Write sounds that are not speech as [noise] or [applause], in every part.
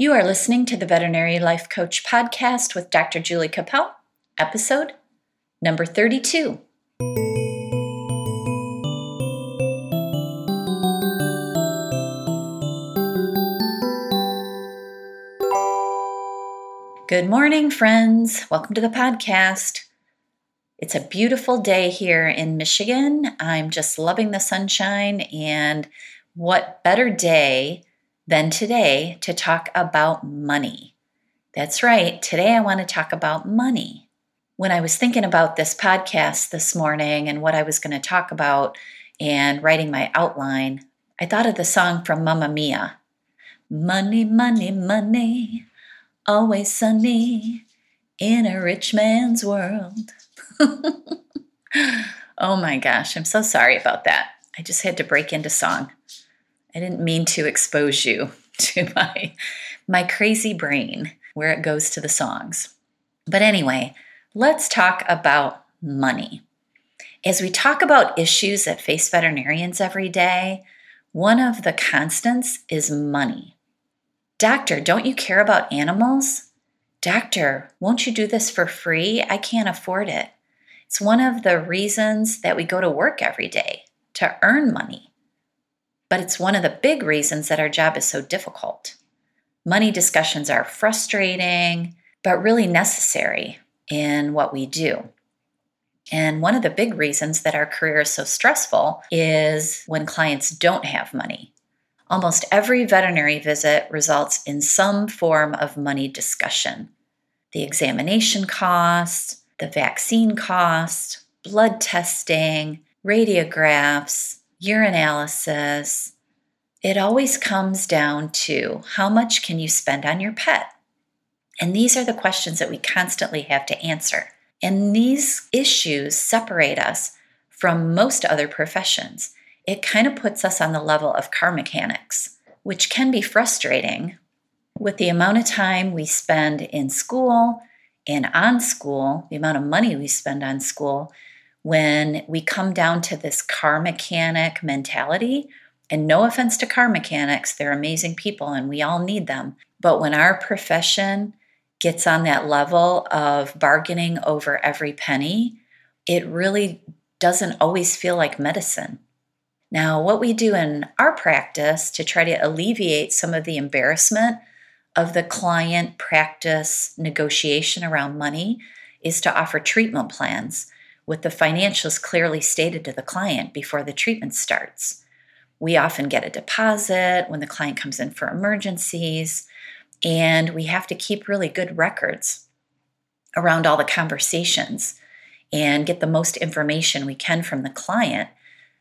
You are listening to the Veterinary Life Coach Podcast with Dr. Julie Cappel, episode number 32. Good morning, friends. Welcome to the podcast. It's a beautiful day here in Michigan. I'm just loving the sunshine, and what better day than today to talk about money? That's right, today I want to talk about money. When I was thinking about this podcast this morning and what I was going to talk about and writing my outline, I thought of the song from Mamma Mia Money, money, money always sunny in a rich man's world. [laughs] oh my gosh, I'm so sorry about that. I just had to break into song. I didn't mean to expose you [laughs] to my my crazy brain where it goes to the songs. But anyway, let's talk about money. As we talk about issues that face veterinarians every day, one of the constants is money. Doctor, don't you care about animals? Doctor, won't you do this for free? I can't afford it. It's one of the reasons that we go to work every day to earn money. But it's one of the big reasons that our job is so difficult. Money discussions are frustrating, but really necessary in what we do. And one of the big reasons that our career is so stressful is when clients don't have money. Almost every veterinary visit results in some form of money discussion the examination cost, the vaccine cost, blood testing, radiographs, urinalysis. It always comes down to how much can you spend on your pet? And these are the questions that we constantly have to answer. And these issues separate us from most other professions it kind of puts us on the level of car mechanics, which can be frustrating with the amount of time we spend in school and on school, the amount of money we spend on school. When we come down to this car mechanic mentality, and no offense to car mechanics, they're amazing people and we all need them. But when our profession gets on that level of bargaining over every penny, it really doesn't always feel like medicine. Now, what we do in our practice to try to alleviate some of the embarrassment of the client practice negotiation around money is to offer treatment plans with the financials clearly stated to the client before the treatment starts. We often get a deposit when the client comes in for emergencies, and we have to keep really good records around all the conversations and get the most information we can from the client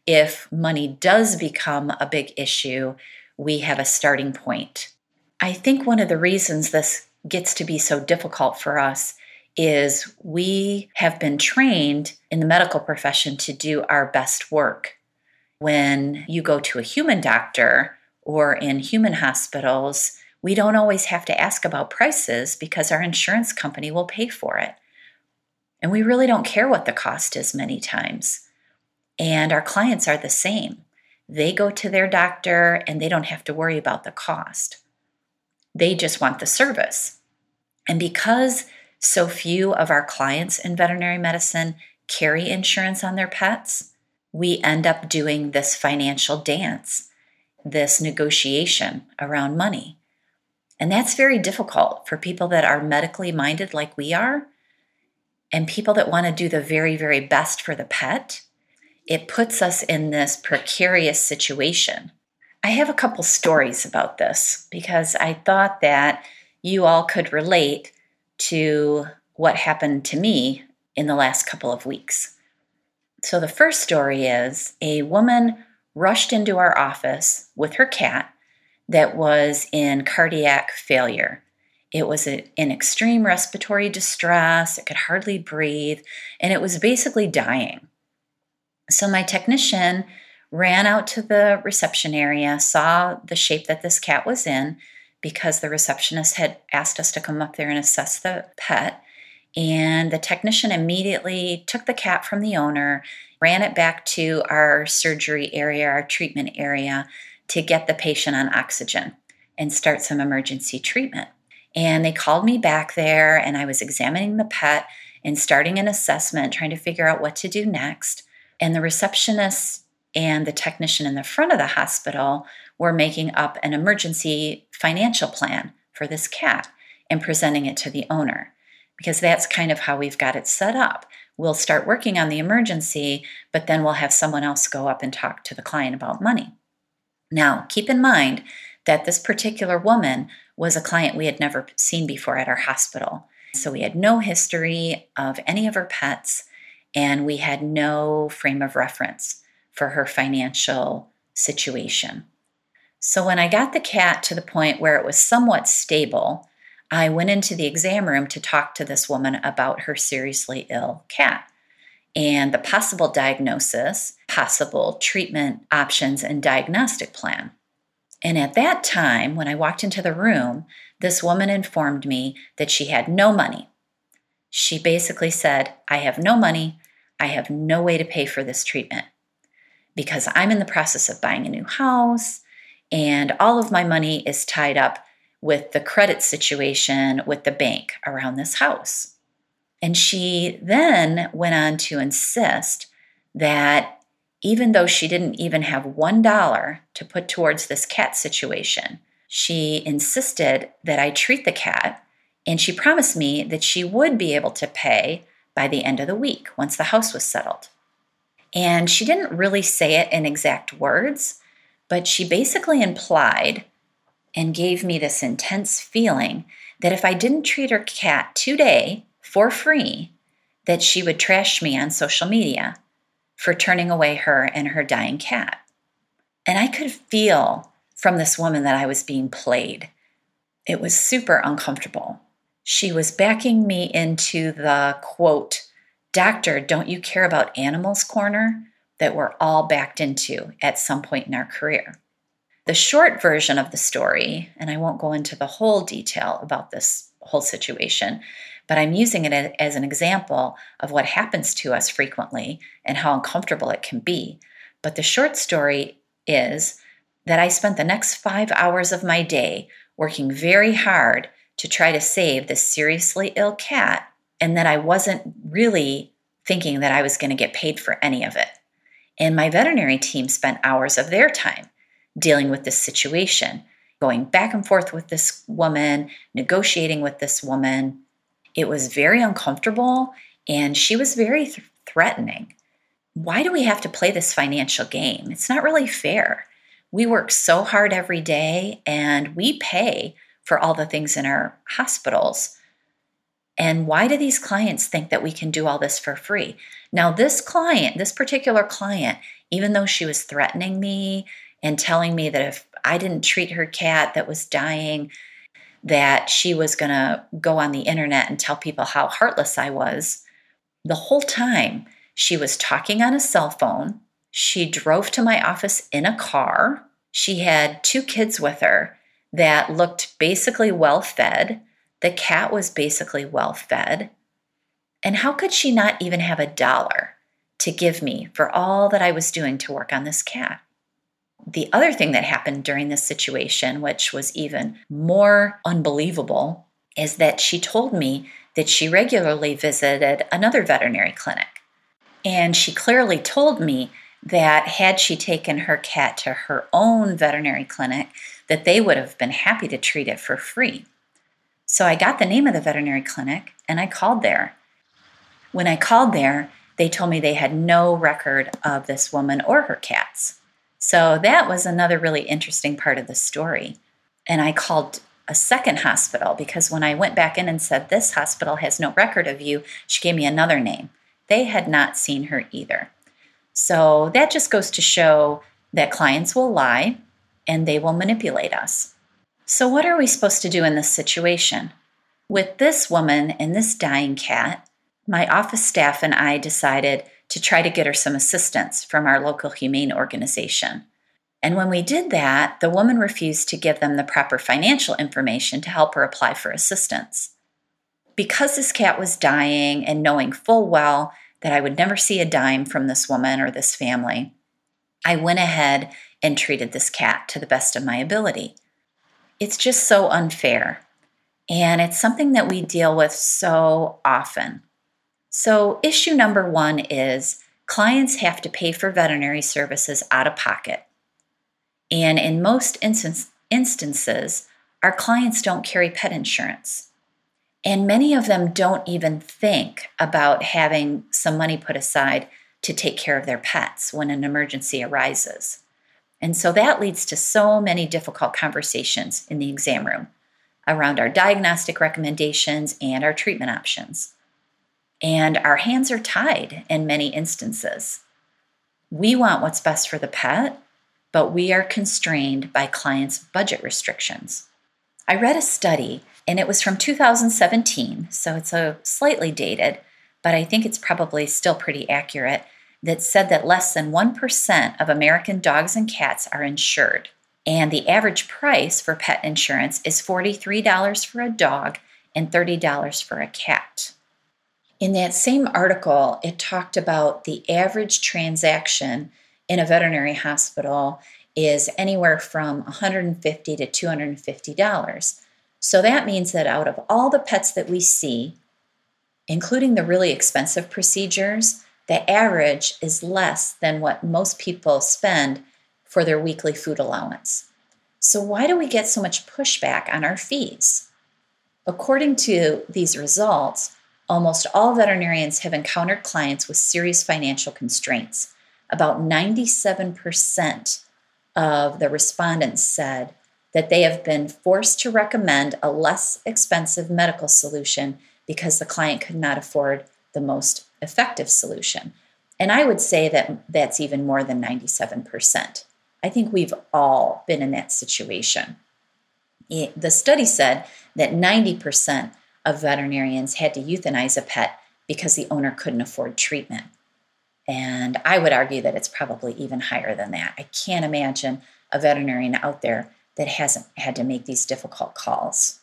if money does become a big issue, we have a starting point. I think one of the reasons this gets to be so difficult for us is we have been trained in the medical profession to do our best work. When you go to a human doctor or in human hospitals, we don't always have to ask about prices because our insurance company will pay for it. And we really don't care what the cost is many times. And our clients are the same. They go to their doctor and they don't have to worry about the cost. They just want the service. And because so few of our clients in veterinary medicine carry insurance on their pets, we end up doing this financial dance, this negotiation around money. And that's very difficult for people that are medically minded like we are, and people that want to do the very, very best for the pet it puts us in this precarious situation. I have a couple stories about this because I thought that you all could relate to what happened to me in the last couple of weeks. So, the first story is a woman rushed into our office with her cat that was in cardiac failure. It was in extreme respiratory distress, it could hardly breathe, and it was basically dying. So my technician ran out to the reception area, saw the shape that this cat was in because the receptionist had asked us to come up there and assess the pet. And the technician immediately took the cat from the owner, ran it back to our surgery area, our treatment area, to get the patient on oxygen. and start some emergency treatment. And they called me back there, and I was examining the pet and starting an assessment, trying to figure out what to do next. And the receptionist and the technician in the front of the hospital were making up an emergency financial plan for this cat and presenting it to the owner because that's kind of how we've got it set up. We'll start working on the emergency, but then we'll have someone else go up and talk to the client about money. Now, keep in mind that this particular woman was a client we had never seen before at our hospital. So we had no history of any of her pets, and we had no frame of reference for her financial situation. So when I got the cat to the point where it was somewhat stable, I went into the exam room to talk to this woman about her seriously ill cat and the possible diagnosis, possible treatment options, and diagnostic plan. And at that time, when I walked into the room, this woman informed me that she had no money. She basically said, I have no money. I have no way to pay for this treatment because I'm in the process of buying a new house and all of my money is tied up with the credit situation with the bank around this house. And she then went on to insist that even though she didn't even have $1 to put towards this cat situation, she insisted that I treat the cat, and she promised me that she would be able to pay by the end of the week once the house was settled. And she didn't really say it in exact words, but she basically implied and gave me this intense feeling that if I didn't treat her cat today for free, that she would trash me on social media for turning away her and her dying cat. And I could feel from this woman that I was being played. It was super uncomfortable. She was backing me into the quote, Doctor, don't you care about animals corner that we're all backed into at some point in our career. The short version of the story, and I won't go into the whole detail about this whole situation, but I'm using it as an example of what happens to us frequently and how uncomfortable it can be. But the short story is that I spent the next five hours of my day working very hard to try to save this seriously ill cat, and that I wasn't really thinking that I was going to get paid for any of it. And my veterinary team spent hours of their time dealing with this situation, going back and forth with this woman, negotiating with this woman. It was very uncomfortable and she was very th- threatening. Why do we have to play this financial game? It's not really fair. We work so hard every day and we pay for all the things in our hospitals. And why do these clients think that we can do all this for free? Now, this client, this particular client, even though she was threatening me and telling me that if I didn't treat her cat that was dying, that she was going to go on the internet and tell people how heartless I was. The whole time, she was talking on a cell phone. She drove to my office in a car. She had two kids with her that looked basically well fed. The cat was basically well fed. And how could she not even have a dollar to give me for all that I was doing to work on this cat? The other thing that happened during this situation, which was even more unbelievable, is that she told me that she regularly visited another veterinary clinic. And she clearly told me that had she taken her cat to her own veterinary clinic, that they would have been happy to treat it for free. So I got the name of the veterinary clinic and I called there. When I called there, they told me they had no record of this woman or her cats. So that was another really interesting part of the story. And I called a second hospital because when I went back in and said, This hospital has no record of you, she gave me another name. They had not seen her either. So that just goes to show that clients will lie and they will manipulate us. So, what are we supposed to do in this situation? With this woman and this dying cat, my office staff and I decided to try to get her some assistance from our local humane organization. And when we did that, the woman refused to give them the proper financial information to help her apply for assistance. Because this cat was dying and knowing full well that I would never see a dime from this woman or this family, I went ahead and treated this cat to the best of my ability. It's just so unfair. And it's something that we deal with so often. So, issue number one is clients have to pay for veterinary services out of pocket. And in most instance, instances, our clients don't carry pet insurance. And many of them don't even think about having some money put aside to take care of their pets when an emergency arises. And so that leads to so many difficult conversations in the exam room around our diagnostic recommendations and our treatment options. And our hands are tied in many instances. We want what's best for the pet, but we are constrained by clients' budget restrictions. I read a study, and it was from 2017, so it's a slightly dated, but I think it's probably still pretty accurate, that said that less than 1% of American dogs and cats are insured. And the average price for pet insurance is $43 for a dog and $30 for a cat. In that same article, it talked about the average transaction in a veterinary hospital is anywhere from $150 to $250. So that means that out of all the pets that we see, including the really expensive procedures, the average is less than what most people spend for their weekly food allowance. So, why do we get so much pushback on our fees? According to these results, almost all veterinarians have encountered clients with serious financial constraints. About 97% of the respondents said that they have been forced to recommend a less expensive medical solution because the client could not afford the most effective solution. And I would say that that's even more than 97%. I think we've all been in that situation. the study said that 90% of veterinarians had to euthanize a pet because the owner couldn't afford treatment. And I would argue that it's probably even higher than that. I can't imagine a veterinarian out there that hasn't had to make these difficult calls.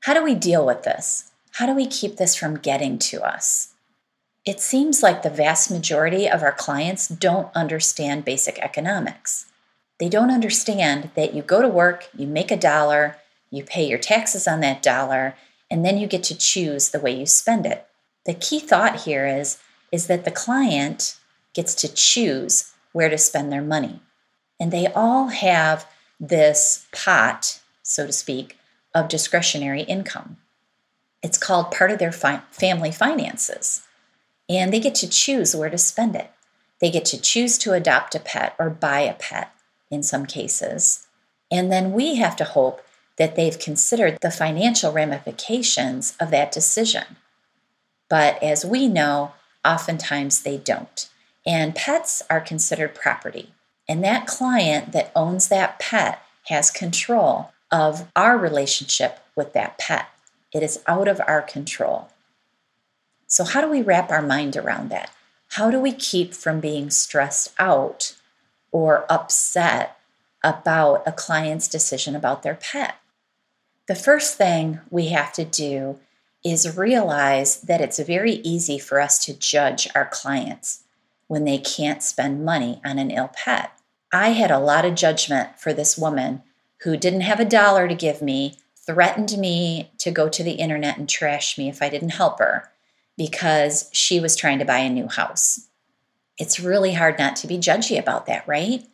How do we deal with this? How do we keep this from getting to us? It seems like the vast majority of our clients don't understand basic economics. They don't understand that you go to work, you make a dollar, you pay your taxes on that dollar, and then you get to choose the way you spend it. The key thought here is, is that the client gets to choose where to spend their money. And they all have this pot, so to speak, of discretionary income. It's called part of their fi- family finances and they get to choose where to spend it. They get to choose to adopt a pet or buy a pet in some cases. And then we have to hope that they've considered the financial ramifications of that decision. But as we know, oftentimes they don't. And pets are considered property. And that client that owns that pet has control of our relationship with that pet. It is out of our control. So, how do we wrap our mind around that? How do we keep from being stressed out or upset about a client's decision about their pet? The first thing we have to do is realize that it's very easy for us to judge our clients when they can't spend money on an ill pet. I had a lot of judgment for this woman who didn't have a dollar to give me, threatened me to go to the internet and trash me if I didn't help her because she was trying to buy a new house. It's really hard not to be judgy about that, right?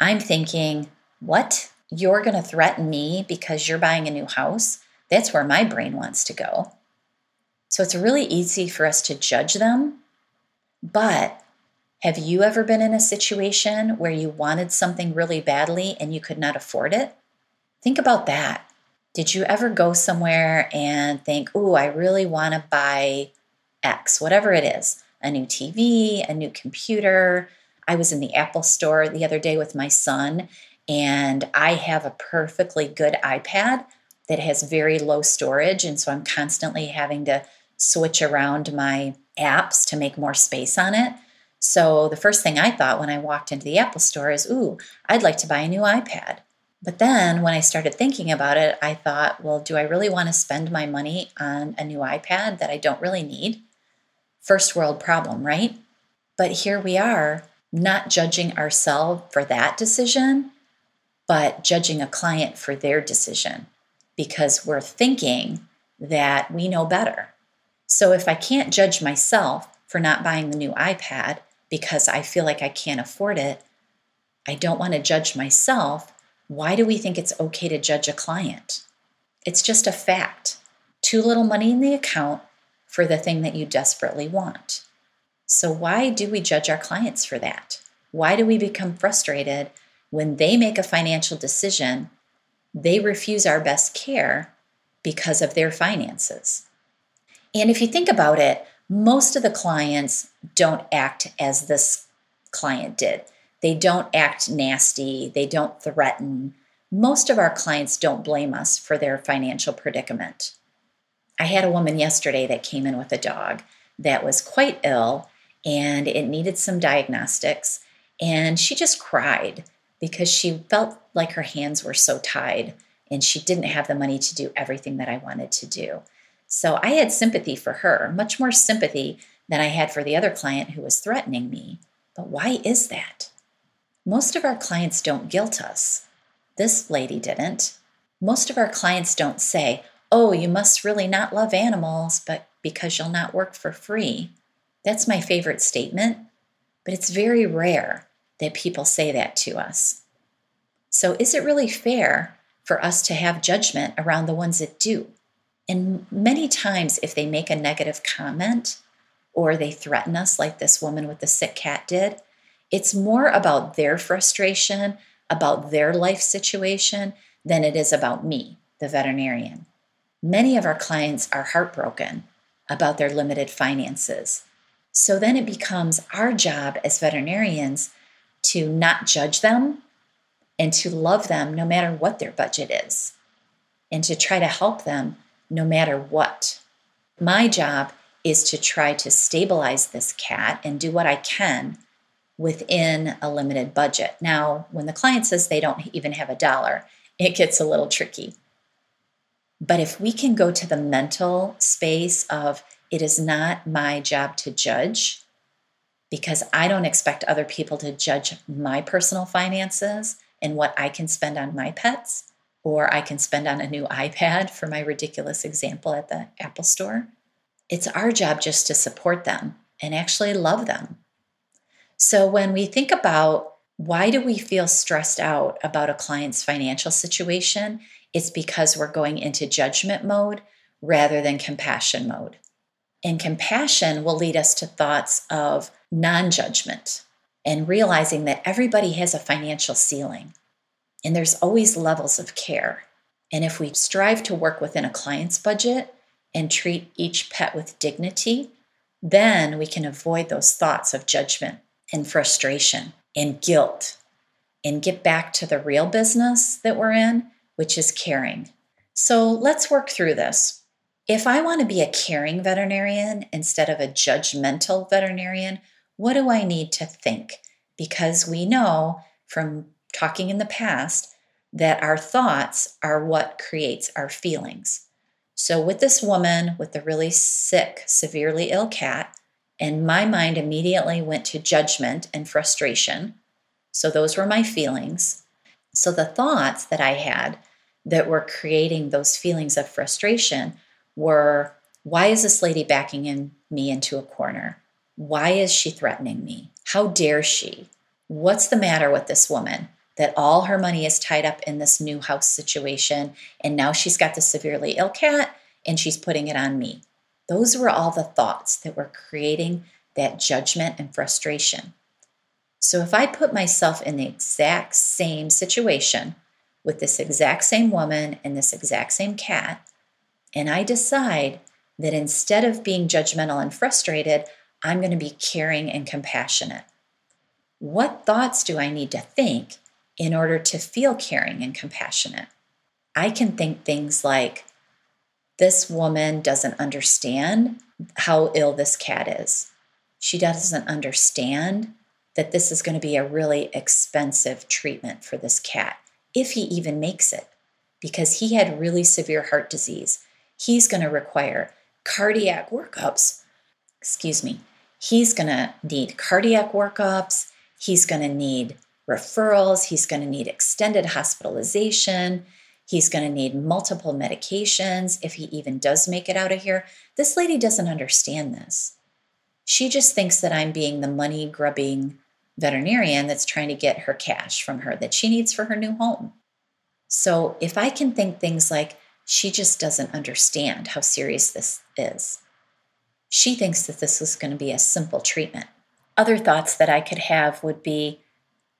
I'm thinking, what? You're going to threaten me because you're buying a new house? That's where my brain wants to go. So it's really easy for us to judge them. But have you ever been in a situation where you wanted something really badly and you could not afford it? Think about that. Did you ever go somewhere and think, oh, I really want to buy X, whatever it is a new TV, a new computer. I was in the Apple store the other day with my son, and I have a perfectly good iPad that has very low storage. And so I'm constantly having to switch around my apps to make more space on it. So the first thing I thought when I walked into the Apple store is, ooh, I'd like to buy a new iPad. But then when I started thinking about it, I thought, well, do I really want to spend my money on a new iPad that I don't really need? First world problem, right? But here we are, not judging ourselves for that decision, but judging a client for their decision because we're thinking that we know better. So if I can't judge myself for not buying the new iPad because I feel like I can't afford it, I don't want to judge myself. Why do we think it's okay to judge a client? It's just a fact. Too little money in the account for the thing that you desperately want. So, why do we judge our clients for that? Why do we become frustrated when they make a financial decision? They refuse our best care because of their finances. And if you think about it, most of the clients don't act as this client did. They don't act nasty, they don't threaten. Most of our clients don't blame us for their financial predicament. I had a woman yesterday that came in with a dog that was quite ill and it needed some diagnostics. And she just cried because she felt like her hands were so tied and she didn't have the money to do everything that I wanted to do. So I had sympathy for her, much more sympathy than I had for the other client who was threatening me. But why is that? Most of our clients don't guilt us. This lady didn't. Most of our clients don't say, Oh, you must really not love animals, but because you'll not work for free. That's my favorite statement, but it's very rare that people say that to us. So, is it really fair for us to have judgment around the ones that do. And many times, if they make a negative comment or they threaten us, like this woman with the sick cat did, it's more about their frustration, about their life situation, than it is about me, the veterinarian. Many of our clients are heartbroken about their limited finances. So then it becomes our job as veterinarians to not judge them and to love them no matter what their budget is, and to try to help them no matter what. My job is to try to stabilize this cat and do what I can within a limited budget. Now, when the client says they don't even have a dollar, it gets a little tricky. But if we can go to the mental space of it is not my job to judge, because I don't expect other people to judge my personal finances, and what I can spend on my pets, or I can spend on a new iPad for my ridiculous example at the Apple Store. It's our job just to support them and actually love them. So when we think about why do we feel stressed out about a client's financial situation, it's because we're going into judgment mode rather than compassion mode. And compassion will lead us to thoughts of non judgment and realizing that everybody has a financial ceiling and there's always levels of care. And if we strive to work within a client's budget and treat each pet with dignity, then we can avoid those thoughts of judgment and frustration and guilt and get back to the real business that we're in, which is caring. So let's work through this. If I want to be a caring veterinarian instead of a judgmental veterinarian, what do I need to think? Because we know from talking in the past that our thoughts are what creates our feelings. So, with this woman with the really sick, severely ill cat, and my mind immediately went to judgment and frustration. So, those were my feelings. So, the thoughts that I had that were creating those feelings of frustration were why is this lady backing in me into a corner? Why is she threatening me? How dare she? What's the matter with this woman? That all her money is tied up in this new house situation, and now she's got the severely ill cat and she's putting it on me. Those were all the thoughts that were creating that judgment and frustration. So if I put myself in the exact same situation with this exact same woman and this exact same cat, and I decide that instead of being judgmental and frustrated, I'm going to be caring and compassionate. What thoughts do I need to think in order to feel caring and compassionate? I can think things like, this woman doesn't understand how ill this cat is. She doesn't understand that this is going to be a really expensive treatment for this cat, if he even makes it, because he had really severe heart disease. He's going to require cardiac workups. Excuse me he's going to need cardiac workups, he's going to need referrals, he's going to need extended hospitalization, he's going to need multiple medications if he even does make it out of here. This lady doesn't understand this. She just thinks that I'm being the money grubbing veterinarian that's trying to get her cash from her that she needs for her new home. So if I can think things like, she just doesn't understand how serious this is. She thinks that this is going to be a simple treatment. Other thoughts that I could have would be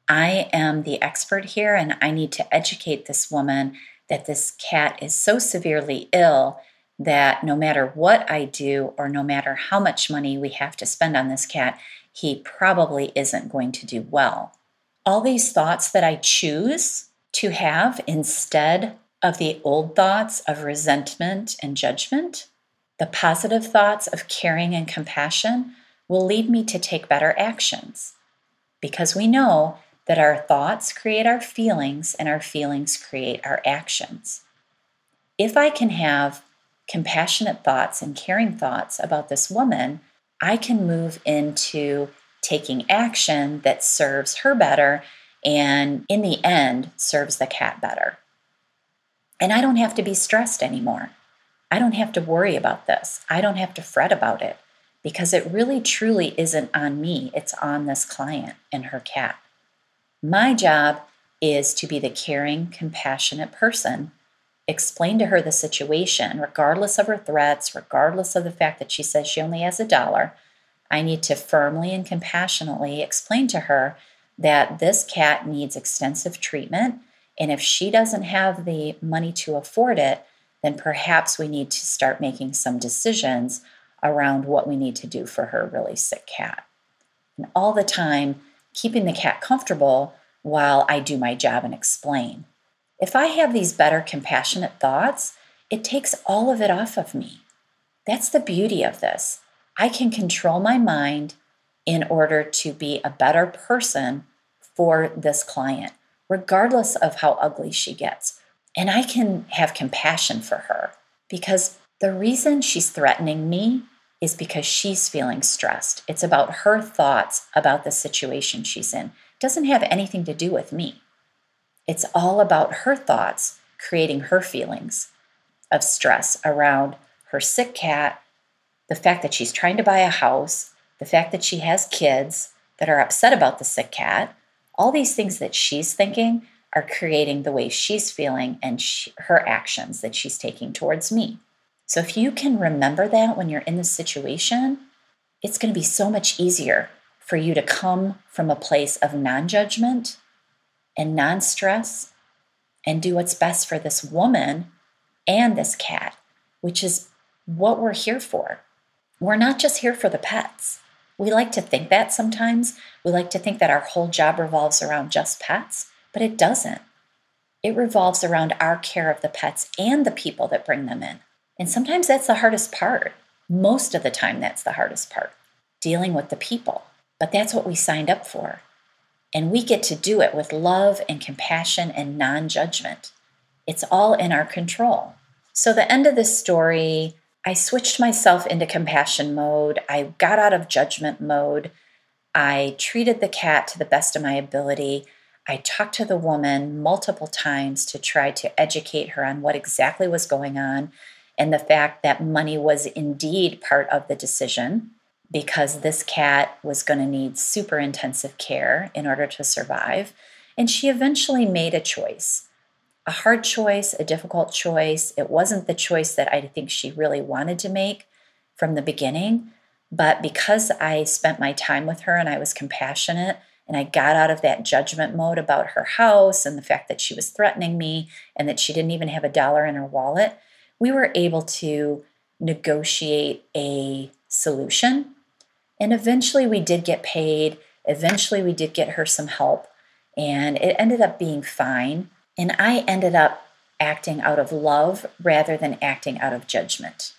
I am the expert here and I need to educate this woman that this cat is so severely ill that no matter what I do or no matter how much money we have to spend on this cat, he probably isn't going to do well. All these thoughts that I choose to have instead of the old thoughts of resentment and judgment, the positive thoughts of caring and compassion will lead me to take better actions. Because we know that our thoughts create our feelings and our feelings create our actions. If I can have compassionate thoughts and caring thoughts about this woman, I can move into taking action that serves her better and in the end serves the cat better. And I don't have to be stressed anymore. I don't have to worry about this. I don't have to fret about it because it really truly isn't on me, it's on this client and her cat. My job is to be the caring, compassionate person, explain to her the situation, regardless of her threats, regardless of the fact that she says she only has a dollar. I need to firmly and compassionately explain to her that this cat needs extensive treatment. And if she doesn't have the money to afford it, then perhaps we need to start making some decisions around what we need to do for her really sick cat. And all the time, keeping the cat comfortable while I do my job and explain. If I have these better compassionate thoughts, it takes all of it off of me. That's the beauty of this. I can control my mind in order to be a better person for this client, regardless of how ugly she gets. And I can have compassion for her because the reason she's threatening me is because she's feeling stressed. It's about her thoughts about the situation she's in. It doesn't have anything to do with me. It's all about her thoughts creating her feelings of stress around her sick cat, the fact that she's trying to buy a house, the fact that she has kids that are upset about the sick cat, all these things that she's thinking are creating the way she's feeling and she, her actions that she's taking towards me. So if you can remember that when you're in this situation, it's going to be so much easier for you to come from a place of non judgment and non stress and do what's best for this woman and this cat, which is what we're here for. We're not just here for the pets. We like to think that sometimes. We like to think that our whole job revolves around just pets, but it doesn't. It revolves around our care of the pets and the people that bring them in. And sometimes that's the hardest part. Most of the time, that's the hardest part dealing with the people. But that's what we signed up for. And we get to do it with love and compassion and non judgment. It's all in our control. So, the end of this story I switched myself into compassion mode. I got out of judgment mode. I treated the cat to the best of my ability. I talked to the woman multiple times to try to educate her on what exactly was going on and the fact that money was indeed part of the decision because this cat was going to need super intensive care in order to survive. And she eventually made a choice a hard choice, a difficult choice. It wasn't the choice that I think she really wanted to make from the beginning. But because I spent my time with her and I was compassionate and I got out of that judgment mode about her house and the fact that she was threatening me and that she didn't even have a dollar in her wallet, we were able to negotiate a solution. And eventually we did get paid. Eventually we did get her some help. And it ended up being fine. And I ended up acting out of love rather than acting out of judgment.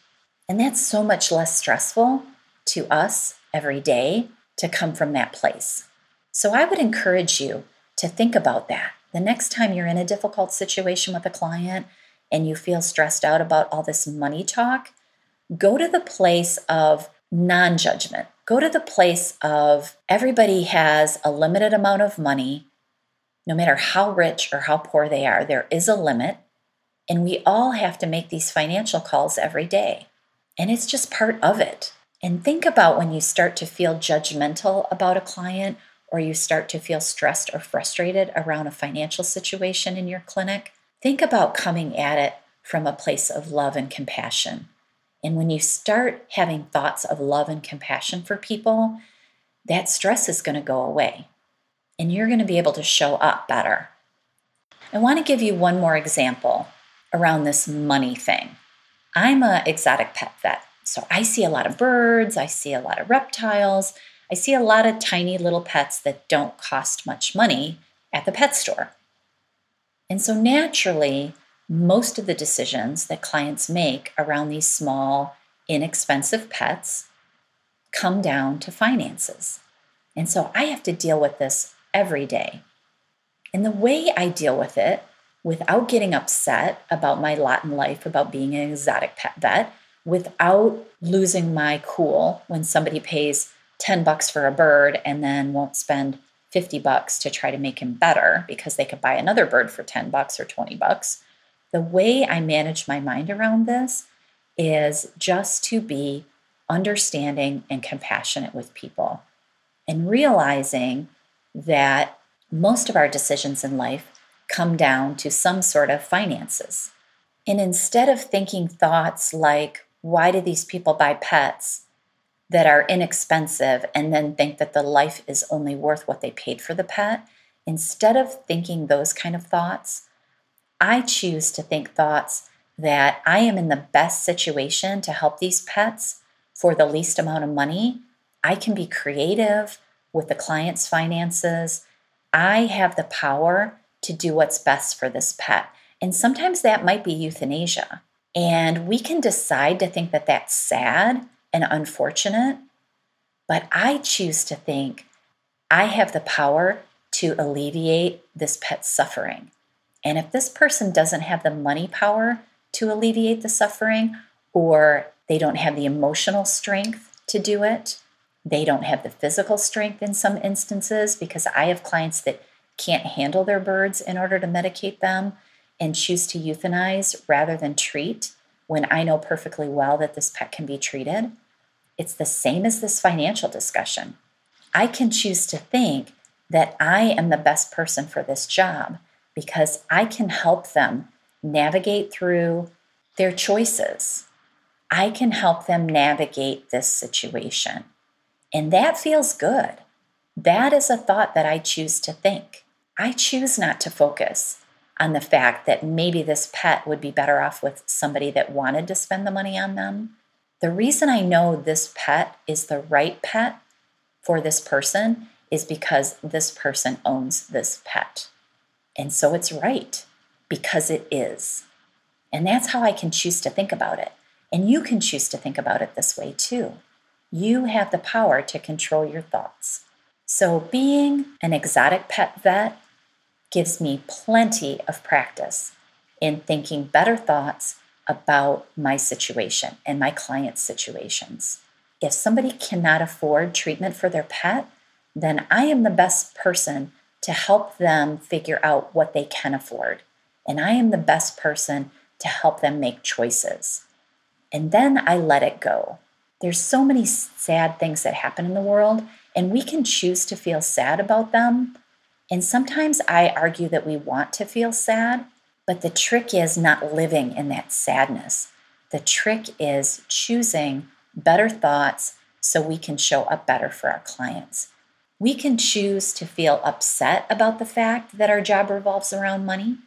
And that's so much less stressful to us every day to come from that place. So I would encourage you to think about that. The next time you're in a difficult situation with a client and you feel stressed out about all this money talk, go to the place of non judgment. Go to the place of everybody has a limited amount of money No matter how rich or how poor they are, there is a limit, and we all have to make these financial calls every day. And it's just part of it. And think about when you start to feel judgmental about a client or you start to feel stressed or frustrated around a financial situation in your clinic. Think about coming at it from a place of love and compassion. And when you start having thoughts of love and compassion for people, that stress is going to go away and you're going to be able to show up better. I want to give you one more example around this money thing. I'm an exotic pet vet, so I see a lot of birds, I see a lot of reptiles, I see a lot of tiny little pets that don't cost much money at the pet store. And so naturally, most of the decisions that clients make around these small, inexpensive pets come down to finances. And so I have to deal with this every day. And the way I deal with it without getting upset about my lot in life, about being an exotic pet vet, without losing my cool when somebody pays 10 bucks for a bird and then won't spend 50 bucks to try to make him better because they could buy another bird for 10 bucks or 20 bucks the way I manage my mind around this is just to be understanding and compassionate with people and realizing that most of our decisions in life come down to some sort of finances. And instead of thinking thoughts like, why do these people buy pets that are inexpensive and then think that the life is only worth what they paid for the pet? Instead of thinking those kind of thoughts, I choose to think thoughts that I am in the best situation to help these pets for the least amount of money. I can be creative with the client's finances. I have the power to do what's best for this pet. And sometimes that might be euthanasia. And we can decide to think that that's sad and unfortunate. But I choose to think I have the power to alleviate this pet's suffering. And if this person doesn't have the money power to alleviate the suffering, or they don't have the emotional strength to do it, they don't have the physical strength in some instances, because I have clients that can't handle their birds in order to medicate them and choose to euthanize rather than treat when I know perfectly well that this pet can be treated. It's the same as this financial discussion. I can choose to think that I am the best person for this job because I can help them navigate through their choices. I can help them navigate this situation. And that feels good. That is a thought that I choose to think. I choose not to focus on the fact that maybe this pet would be better off with somebody that wanted to spend the money on them. The reason I know this pet is the right pet for this person is because this person owns this pet. And so it's right because it is. And that's how I can choose to think about it. And you can choose to think about it this way too. You have the power to control your thoughts. So, being an exotic pet vet gives me plenty of practice in thinking better thoughts about my situation and my clients' situations. If somebody cannot afford treatment for their pet, then I am the best person to help them figure out what they can afford. And I am the best person to help them make choices. And then I let it go. There's so many sad things that happen in the world, and we can choose to feel sad about them. And sometimes I argue that we want to feel sad, but the trick is not living in that sadness. The trick is choosing better thoughts so we can show up better for our clients. We can choose to feel upset about the fact that our job revolves around money,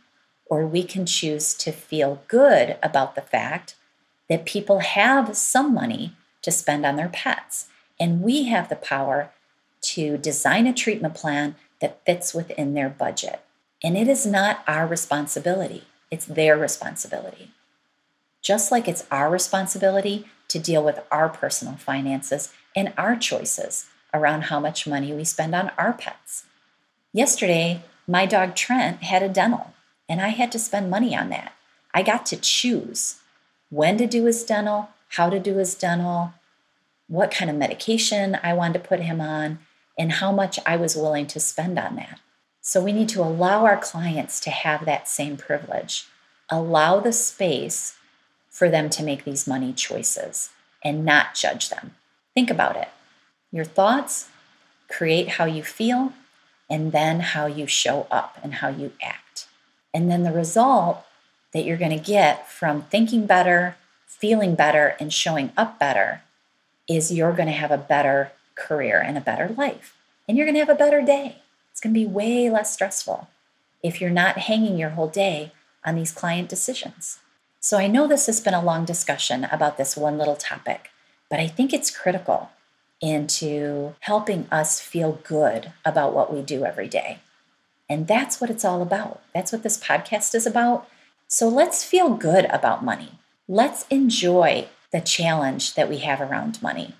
or we can choose to feel good about the fact that people have some money to spend on their pets. And we have the power to design a treatment plan that fits within their budget. And it is not our responsibility, it's their responsibility. Just like it's our responsibility to deal with our personal finances and our choices around how much money we spend on our pets. Yesterday, my dog Trent had a dental, and I had to spend money on that. I got to choose when to do his dental, how to do his dental, what kind of medication I wanted to put him on, and how much I was willing to spend on that. So we need to allow our clients to have that same privilege, allow the space for them to make these money choices and not judge them. Think about it. Your thoughts create how you feel and then how you show up and how you act. And then the result that you're going to get from thinking better, feeling better, and showing up better is you're going to have a better career and a better life. And you're going to have a better day. It's going to be way less stressful if you're not hanging your whole day on these client decisions. So I know this has been a long discussion about this one little topic, but I think it's critical into helping us feel good about what we do every day. And that's what it's all about. That's what this podcast is about. So let's feel good about money. Let's enjoy the challenge that we have around money.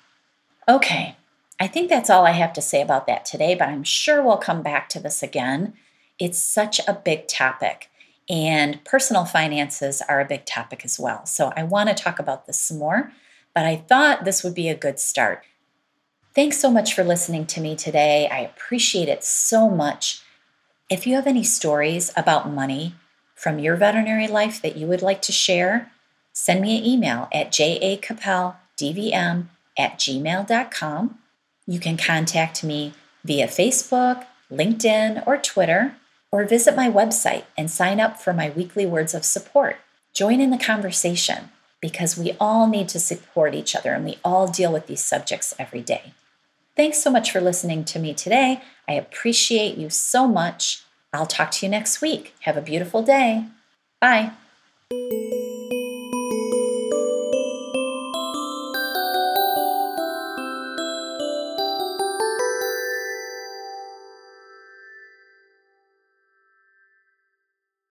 Okay, I think that's all I have to say about that today, but I'm sure we'll come back to this again. It's such a big topic. And personal finances are a big topic as well. So I want to talk about this some more, but I thought this would be a good start. Thanks so much for listening to me today. I appreciate it so much. If you have any stories about money from your veterinary life that you would like to share, send me an email at jacapeldvm at gmail.com. You can contact me via Facebook, LinkedIn, or Twitter or visit my website and sign up for my weekly words of support. Join in the conversation because we all need to support each other and we all deal with these subjects every day. Thanks so much for listening to me today. I appreciate you so much. I'll talk to you next week. Have a beautiful day. Bye.